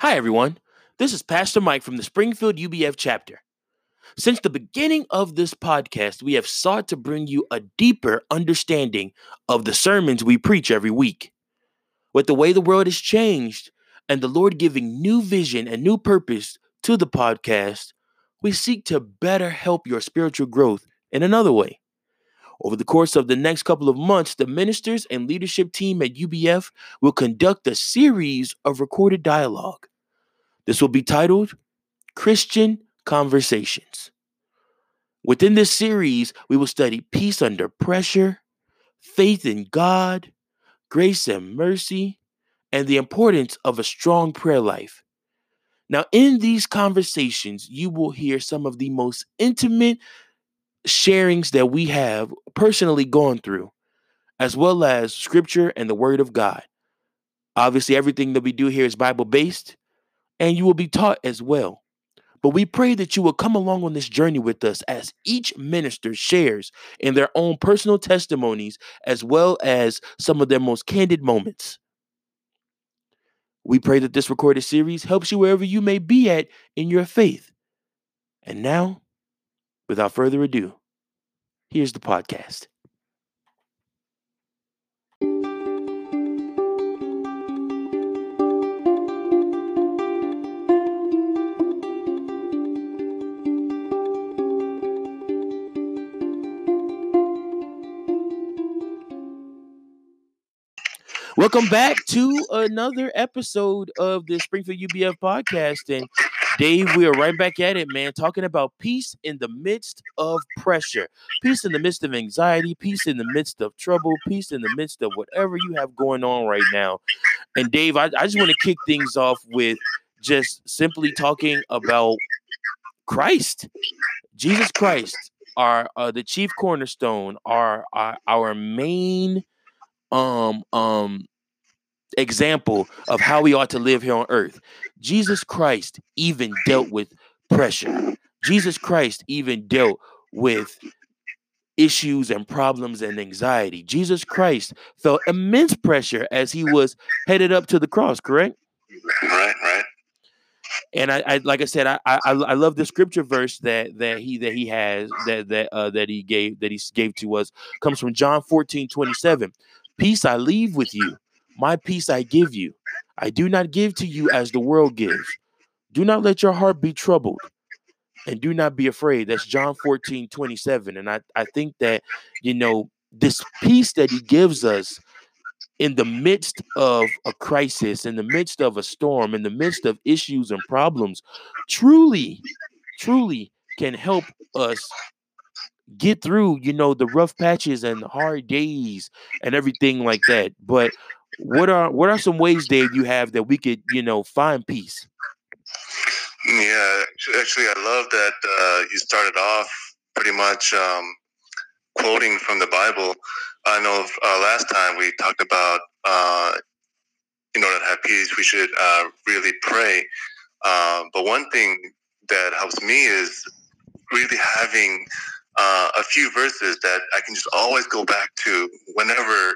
Hi, everyone. This is Pastor Mike from the Springfield UBF chapter. Since the beginning of this podcast, we have sought to bring you a deeper understanding of the sermons we preach every week. With the way the world has changed and the Lord giving new vision and new purpose to the podcast, we seek to better help your spiritual growth in another way. Over the course of the next couple of months, the ministers and leadership team at UBF will conduct a series of recorded dialogue. This will be titled Christian Conversations. Within this series, we will study peace under pressure, faith in God, grace and mercy, and the importance of a strong prayer life. Now, in these conversations, you will hear some of the most intimate sharings that we have personally gone through, as well as scripture and the word of God. Obviously, everything that we do here is Bible based, and you will be taught as well. But we pray that you will come along on this journey with us as each minister shares in their own personal testimonies as well as some of their most candid moments. We pray that this recorded series helps you wherever you may be at in your faith. And now, without further ado, here's the podcast. Welcome back to another episode of the Springfield UBF podcast. And Dave, we are right back at it, man, talking about peace in the midst of pressure, peace in the midst of anxiety, peace in the midst of trouble, peace in the midst of whatever you have going on right now. And Dave, I, I just want to kick things off with just simply talking about Christ, Jesus Christ, our uh, the chief cornerstone, our, our our main um um example of how we ought to live here on earth. Jesus Christ even dealt with pressure. Jesus Christ even dealt with issues and problems and anxiety. Jesus Christ felt immense pressure as he was headed up to the cross, correct? Right, right. And I, I like I said, I, I I love the scripture verse that that he that he has that that uh, that he gave that he gave to us comes from John 14, 27. Peace I leave with you, my peace I give you. I do not give to you as the world gives. Do not let your heart be troubled and do not be afraid. That's John 14, 27. And I, I think that, you know, this peace that he gives us in the midst of a crisis, in the midst of a storm, in the midst of issues and problems, truly, truly can help us get through, you know, the rough patches and hard days and everything like that. But what are what are some ways, Dave, you have that we could, you know, find peace? Yeah, actually, I love that uh, you started off pretty much um, quoting from the Bible. I know uh, last time we talked about uh, in order to have peace, we should uh, really pray. Uh, but one thing that helps me is really having uh, a few verses that I can just always go back to whenever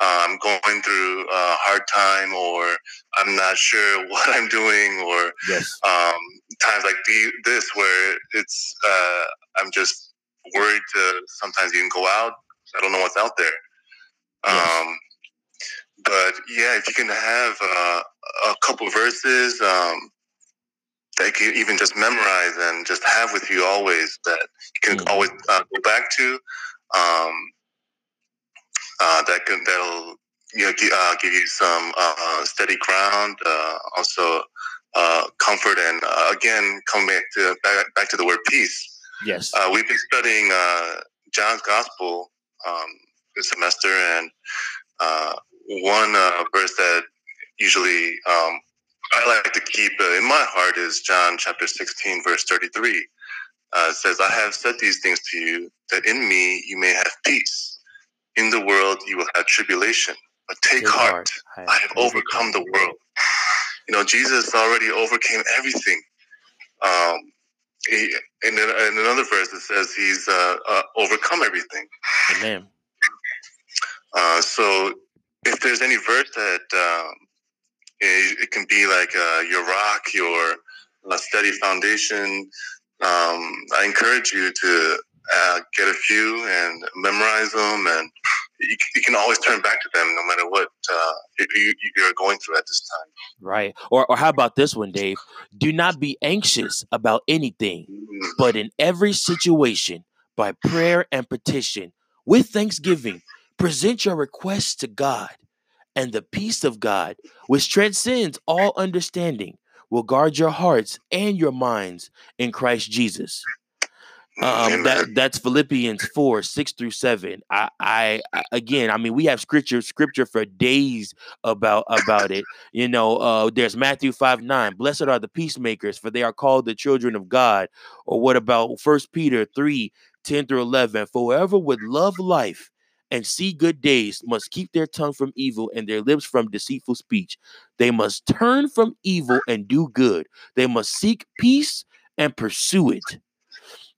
I'm going through a hard time or I'm not sure what I'm doing or Yes. um, times like the, this where it's uh, I'm just worried to sometimes even go out. I don't know what's out there. Yes. Um, but yeah, if you can have uh, a couple verses um, that you can even just memorize and just have with you always that you can Mhm. always uh, go back to. Um, uh, that can that'll you know give, uh, give you some uh, steady ground. Uh, also, uh, comfort and uh, again come back to back, back to the word peace. Yes. Uh, we've been studying uh, John's Gospel um, this semester, and uh, one uh, verse that usually um, I like to keep uh, in my heart is John chapter 16, verse 33. Uh, it says, I have said these things to you, that in me you may have peace. In the world you will have tribulation, but take, Take heart. heart. I have overcome the world. You know, Jesus already overcame everything. Um, he, in, in another verse, it says he's uh, uh, overcome everything. Amen. Uh, so, if there's any verse that um, it, it can be like uh, your rock, your uh, steady foundation. Um, I encourage you to uh, get a few and memorize them, and you, you, can always turn back to them no matter what uh, you, you're going through at this time. Right. Or, or how about this one, Dave? Do not be anxious about anything, mm-hmm. but in every situation, by prayer and petition, with thanksgiving, present your requests to God, and the peace of God, which transcends all understanding, will guard your hearts and your minds in Christ Jesus. Um, that that's Philippians four six through seven. I, I, again, I mean, we have scripture scripture for days about about it. You know, uh, there's Matthew five nine. Blessed are the peacemakers, for they are called the children of God. Or what about First Peter three ten through eleven? For whoever would love life and see good days must keep their tongue from evil and their lips from deceitful speech. They must turn from evil and do good. They must seek peace and pursue it.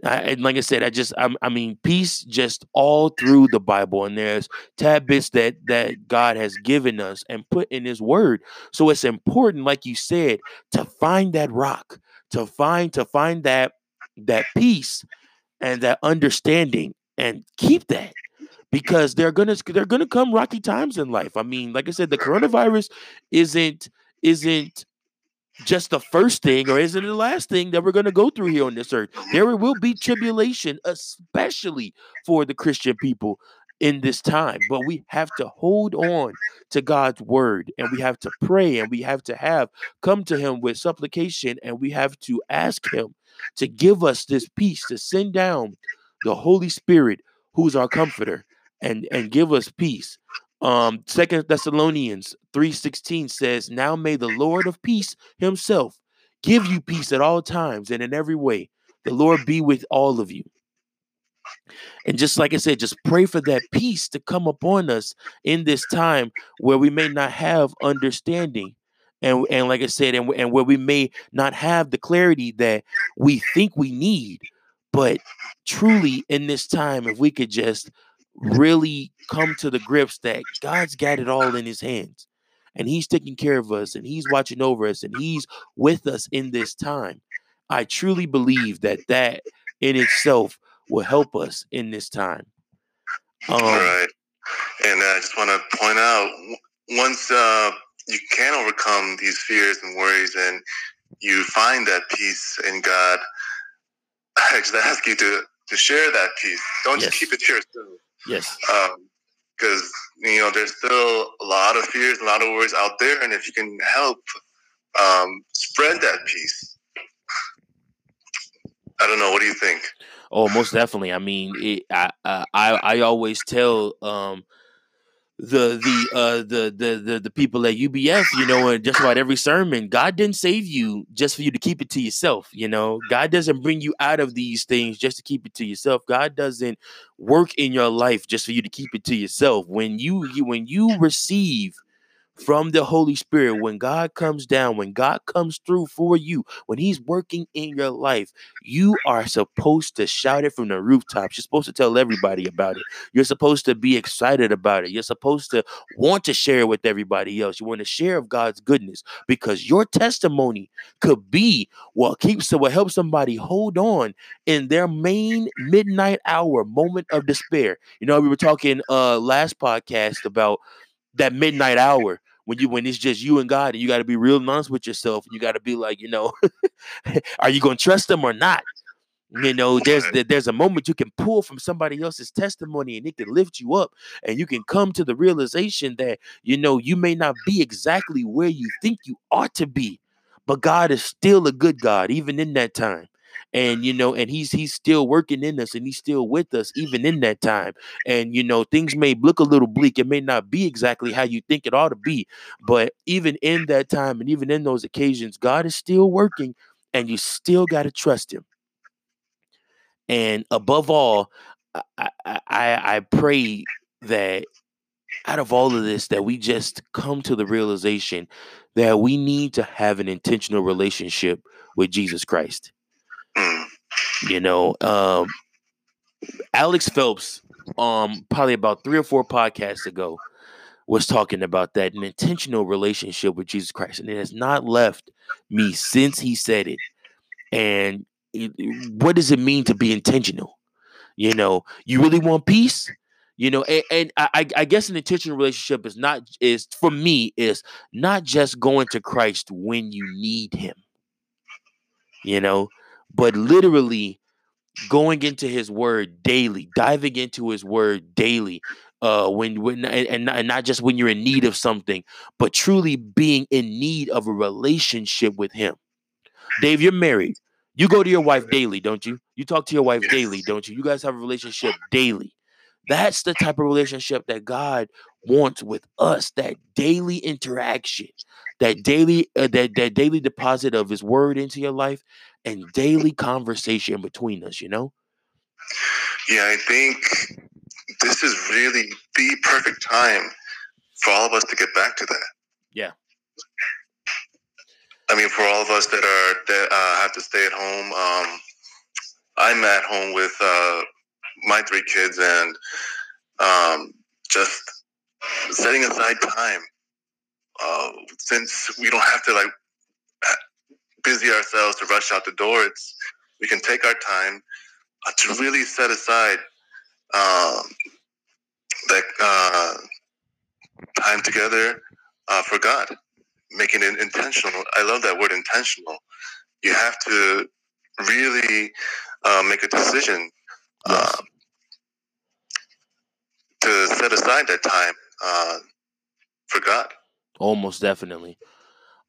I, and like I said, I just I'm, I mean peace just all through the Bible, and there's tidbits that that God has given us and put in His Word. So it's important, like you said, to find that rock, to find to find that that peace and that understanding, and keep that because they're gonna they're gonna come rocky times in life. I mean, like I said, the coronavirus isn't isn't just the first thing or is it the last thing that we're going to go through here on this earth. There will be tribulation, especially for the Christian people in this time. But we have to hold on to God's word and we have to pray and we have to have come to Him with supplication and we have to ask Him to give us this peace, to send down the Holy Spirit, who's our comforter, and, and give us peace. Um, Second Thessalonians 3:16 says, Now may the Lord of peace himself give you peace at all times and in every way. The Lord be with all of you. And just like I said, just pray for that peace to come upon us in this time where we may not have understanding. And, and like I said, and, and where we may not have the clarity that we think we need. But truly, in this time, if we could just really come to the grips that God's got it all in his hands and he's taking care of us and he's watching over us and he's with us in this time. I truly believe that that in itself will help us in this time. Um, all right. And I just want to point out once uh, you can overcome these fears and worries and you find that peace in God, I just ask you to, to share that peace. Don't yes. just keep it to yourself Yes. Because, um, you know, there's still a lot of fears, a lot of worries out there. And if you can help um, spread that peace, I don't know. What do you think? Oh, most definitely. I mean, it, I, I I always tell um, the the uh the, the the people at UBF, you know, and just about every sermon, God didn't save you just for you to keep it to yourself, you know. God doesn't bring you out of these things just to keep it to yourself. God doesn't work in your life just for you to keep it to yourself. When you when you receive from the Holy Spirit, when God comes down, when God comes through for you, when He's working in your life, you are supposed to shout it from the rooftops. You're supposed to tell everybody about it. You're supposed to be excited about it. You're supposed to want to share with everybody else. You want to share of God's goodness because your testimony could be what keeps what helps somebody hold on in their main midnight hour moment of despair. You know, we were talking uh last podcast about that midnight hour when you when it's just you and God and you got to be real honest with yourself. You got to be like, you know, are you going to trust them or not? You know, there's there's a moment you can pull from somebody else's testimony and it can lift you up and you can come to the realization that you know you may not be exactly where you think you ought to be, but God is still a good God even in that time and you know and he's he's still working in us and he's still with us even in that time. And you know things may look a little bleak. It may not be exactly how you think it ought to be but even in that time and even in those occasions god is still working and you still got to trust him. And above all I, I i pray that out of all of this that we just come to the realization that we need to have an intentional relationship with Jesus Christ. You know, um, Alex Phelps, um, probably about three or four podcasts ago, was talking about that an intentional relationship with Jesus Christ, and it has not left me since he said it. And it, what does it mean to be intentional? You know, you really want peace, you know, and, and I, I guess an intentional relationship is not is for me is not just going to Christ when you need Him, you know, but literally going into His Word daily, diving into His Word daily, uh when when and, and not just when you're in need of something but truly being in need of a relationship with him. Dave you're married. You go to your wife daily don't you? You talk to your wife daily don't you? You guys have a relationship daily. That's the type of relationship that god wants with us that daily interaction that daily uh, that that daily deposit of his word into your life and daily conversation between us you know yeah i think this is really the perfect time for all of us to get back to that. Yeah. I mean, for all of us that are that uh, have to stay at home, um, I'm at home with uh, my three kids and um, just setting aside time. Uh, since we don't have to like busy ourselves to rush out the door, it's we can take our time uh, to really set aside um, that uh, time together uh, for God, making it intentional. I love that word intentional. You have to really uh, make a decision yes. Um, to set aside that time uh, for God. Almost definitely.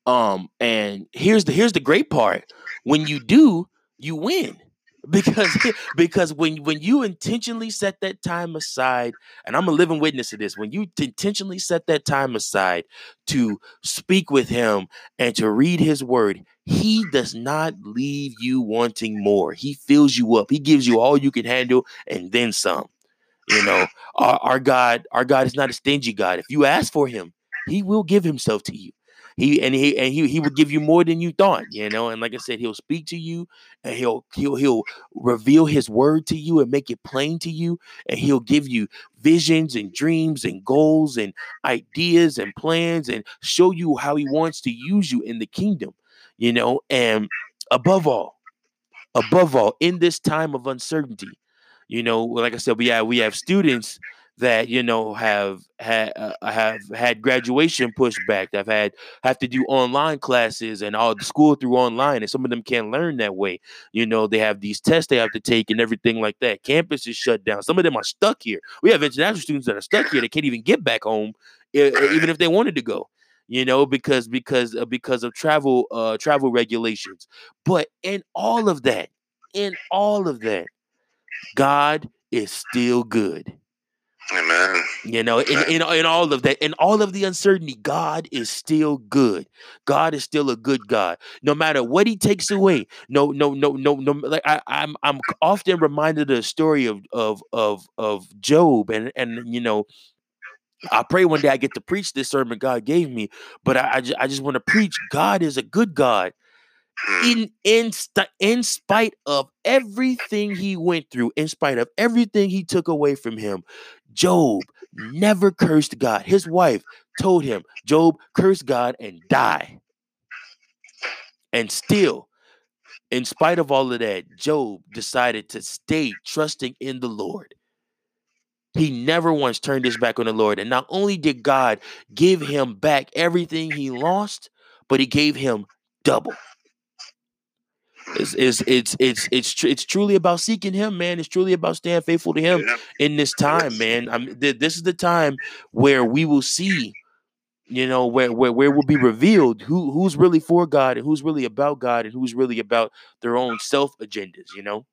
Um, and here's the here's the great part: when you do, you win. Because because when when you intentionally set that time aside and i'm a living witness of this when you intentionally set that time aside to speak with him and to read his word he does not leave you wanting more. He fills you up. He gives you all you can handle and then some. You know our, our god our god is not a stingy god. If you ask for him he will give himself to you he and he and he he would give you more than you thought, you know. And like I said, he'll speak to you and he'll he'll he'll reveal his word to you and make it plain to you, and he'll give you visions and dreams and goals and ideas and plans and show you how he wants to use you in the kingdom, you know. And above all, above all, in this time of uncertainty, you know, like I said, we have we have students that you know have had uh, have had graduation pushback. Have had have to do online classes and all the school through online, and some of them can't learn that way. You know, they have these tests they have to take and everything like that. Campus is shut down. Some of them are stuck here. We have international students that are stuck here. They can't even get back home, even if they wanted to go. You know, because because uh, because of travel uh travel regulations. But in all of that, in all of that, God is still good. Amen. You know, in, in, in all of that, in all of the uncertainty, God is still good. God is still a good God. No matter what He takes away, no, no, no, no, no. Like I, I'm, I'm often reminded of the story of of of of Job, and and you know, I pray one day I get to preach this sermon God gave me, but I, I just, I just want to preach. God is a good God. Hmm. In in in spite of everything he went through, in spite of everything he took away from him, Job never cursed God. His wife told him, Job, curse God and die. And still, in spite of all of that, Job decided to stay trusting in the Lord. He never once turned his back on the Lord. And not only did God give him back everything he lost, but he gave him double. It's it's it's it's it's, tr- it's truly about seeking Him, man. It's truly about staying faithful to Him in this time, man. I'm th- this is the time where we will see, you know, where where where will be revealed who who's really for God and who's really about God and who's really about their own self agendas, you know.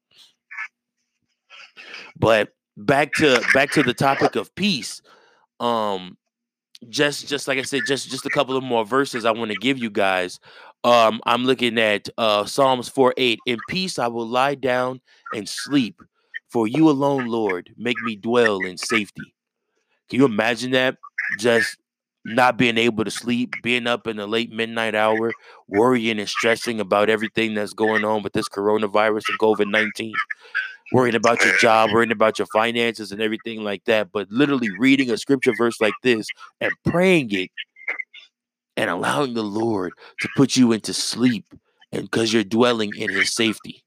But back to back to the topic of peace. Um, just just like I said, just just a couple of more verses I want to give you guys. Um, I'm looking at uh, Psalms 4 8. In peace I will lie down and sleep, for you alone, Lord, make me dwell in safety. Can you imagine that? Just not being able to sleep, being up in the late midnight hour, worrying and stressing about everything that's going on with this coronavirus and COVID 19. worrying about your job, worrying about your finances and everything like that, but literally reading a scripture verse like this and praying it and allowing the Lord to put you into sleep and because you're dwelling in his safety.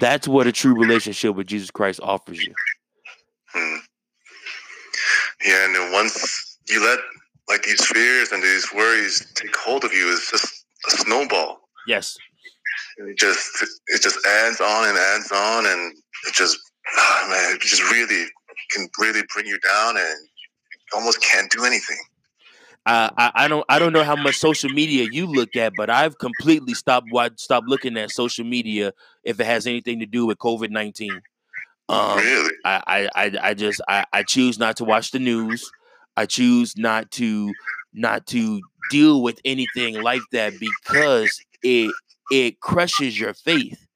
That's what a true relationship with Jesus Christ offers you. Hmm. Yeah, and then once you let like these fears and these worries take hold of you, it's just a snowball. Yes. it just it just adds on and adds on, and it just oh man, it just really can really bring you down, and almost can't do anything. Uh, I, I don't I don't know how much social media you look at, but I've completely stopped stopped looking at social media if it has anything to do with COVID nineteen. Um, really? I, I, I just I, I choose not to watch the news. I choose not to not to deal with anything like that because it it crushes your faith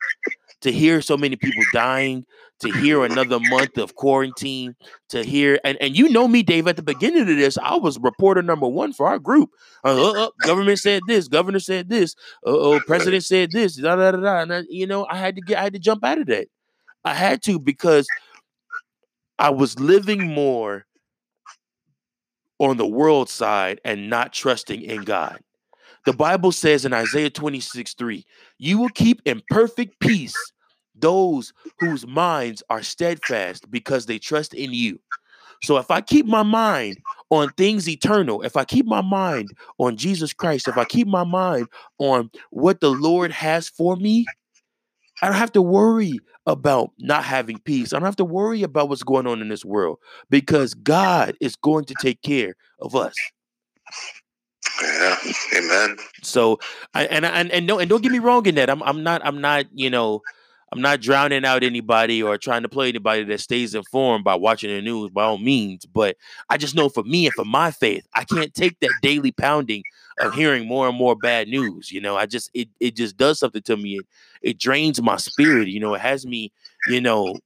to hear so many people dying to hear another month of quarantine to hear and, and you know me dave at the beginning of this i was reporter number one for our group. Uh, uh, uh, government said this governor said this oh president said this da, da, da, da. and I, you know i had to get i had to jump out of that. I had to because i was living more on the world side and not trusting in god. The Bible says in Isaiah 26 3, you will keep in perfect peace those whose minds are steadfast because they trust in you. So if I keep my mind on things eternal, if I keep my mind on Jesus Christ, if I keep my mind on what the Lord has for me, I don't have to worry about not having peace. I don't have to worry about what's going on in this world because God is going to take care of us. Yeah, amen. So, I, and and and no, and don't get me wrong in that. I'm I'm not I'm not you know I'm not drowning out anybody or trying to play anybody that stays informed by watching the news by all means. But I just know for me and for my faith, I can't take that daily pounding of hearing more and more bad news. You know, I just it it just does something to me. It it drains my spirit. You know, it has me, you know,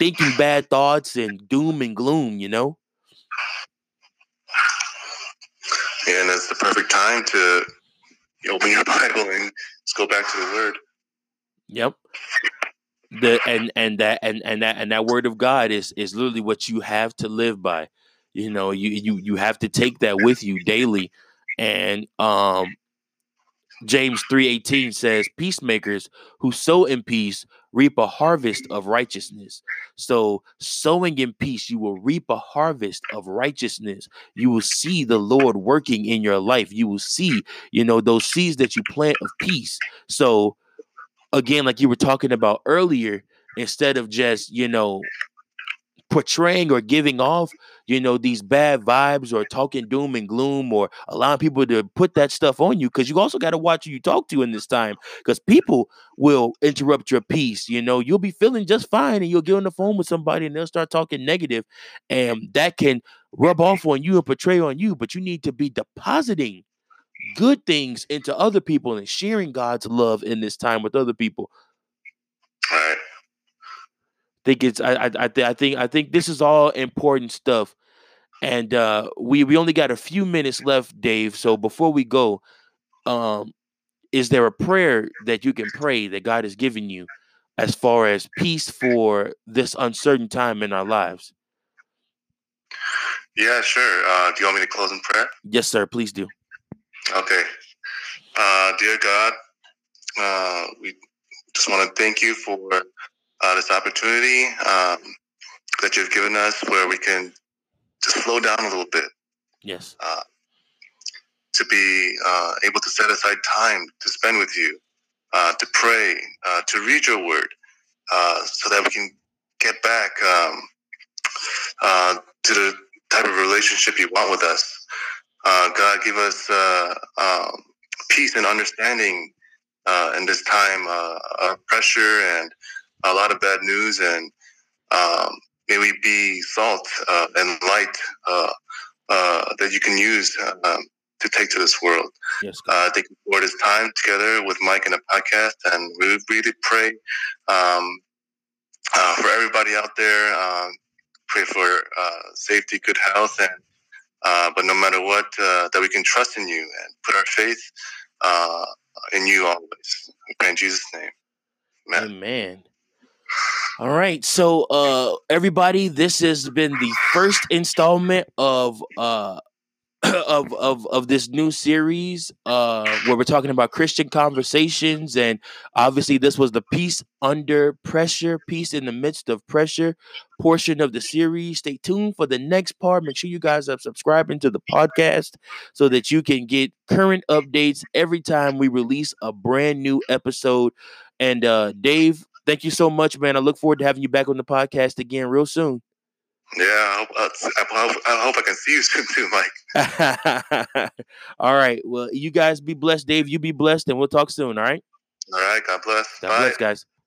thinking bad thoughts and doom and gloom. You know. Yeah, and it's the perfect time to open your Bible and let's go back to the Word. Yep the and and that and and that and that word of God is is literally what you have to live by. You know, you you you have to take that with you daily. And um James 3:18 says, "Peacemakers who sow in peace reap a harvest of righteousness." So, sowing in peace, you will reap a harvest of righteousness. You will see the Lord working in your life. You will see, you know, those seeds that you plant of peace. So, again, like you were talking about earlier, instead of just, you know, portraying or giving off, you know, these bad vibes or talking doom and gloom or allowing people to put that stuff on you. Cause you also got to watch who you talk to in this time. Cause people will interrupt your peace. You know, you'll be feeling just fine and you'll get on the phone with somebody and they'll start talking negative, and that can rub off on you and portray on you. But you need to be depositing good things into other people and sharing God's love in this time with other people. Right. Think it's I I I, th- I think I think this is all important stuff, and uh, we we only got a few minutes left, Dave. So before we go, um, is there a prayer that you can pray that God has given you, as far as peace for this uncertain time in our lives? Yeah, sure. Uh, do you want me to close in prayer? Yes, sir. Please do. Okay. Uh, dear God, uh, we just want to thank you for uh, this opportunity um, that you've given us where we can just slow down a little bit. Yes. Uh, to be uh, able to set aside time to spend with you, uh, to pray, to read your word, so that we can get back um, to the type of relationship you want with us. Uh, God, give us uh, um, peace and understanding uh, in this time uh, of pressure and a lot of bad news. And um, may we be salt uh, and light uh, that you can use um, to take to this world. Yes, thank you for this time together with Mike in a podcast. And we really pray um, for everybody out there. Um, pray for safety, good health, and uh, but no matter what, uh, that we can trust in you and put our faith uh, in you always. In Jesus' name. Man. Amen. All right. So uh everybody, this has been the first installment of uh of of of this new series uh where we're talking about Christian conversations and obviously this was the peace under pressure, peace in the midst of pressure portion of the series. Stay tuned for the next part. Make sure you guys are subscribing to the podcast so that you can get current updates every time we release a brand new episode. And uh Dave, thank you so much, man. I look forward to having you back on the podcast again real soon. Yeah, I hope, uh, I hope, I hope I can see you soon too, Mike. all right. Well, you guys be blessed, Dave. You be blessed, and we'll talk soon. All right. All right. God bless. God Bye. bless, guys.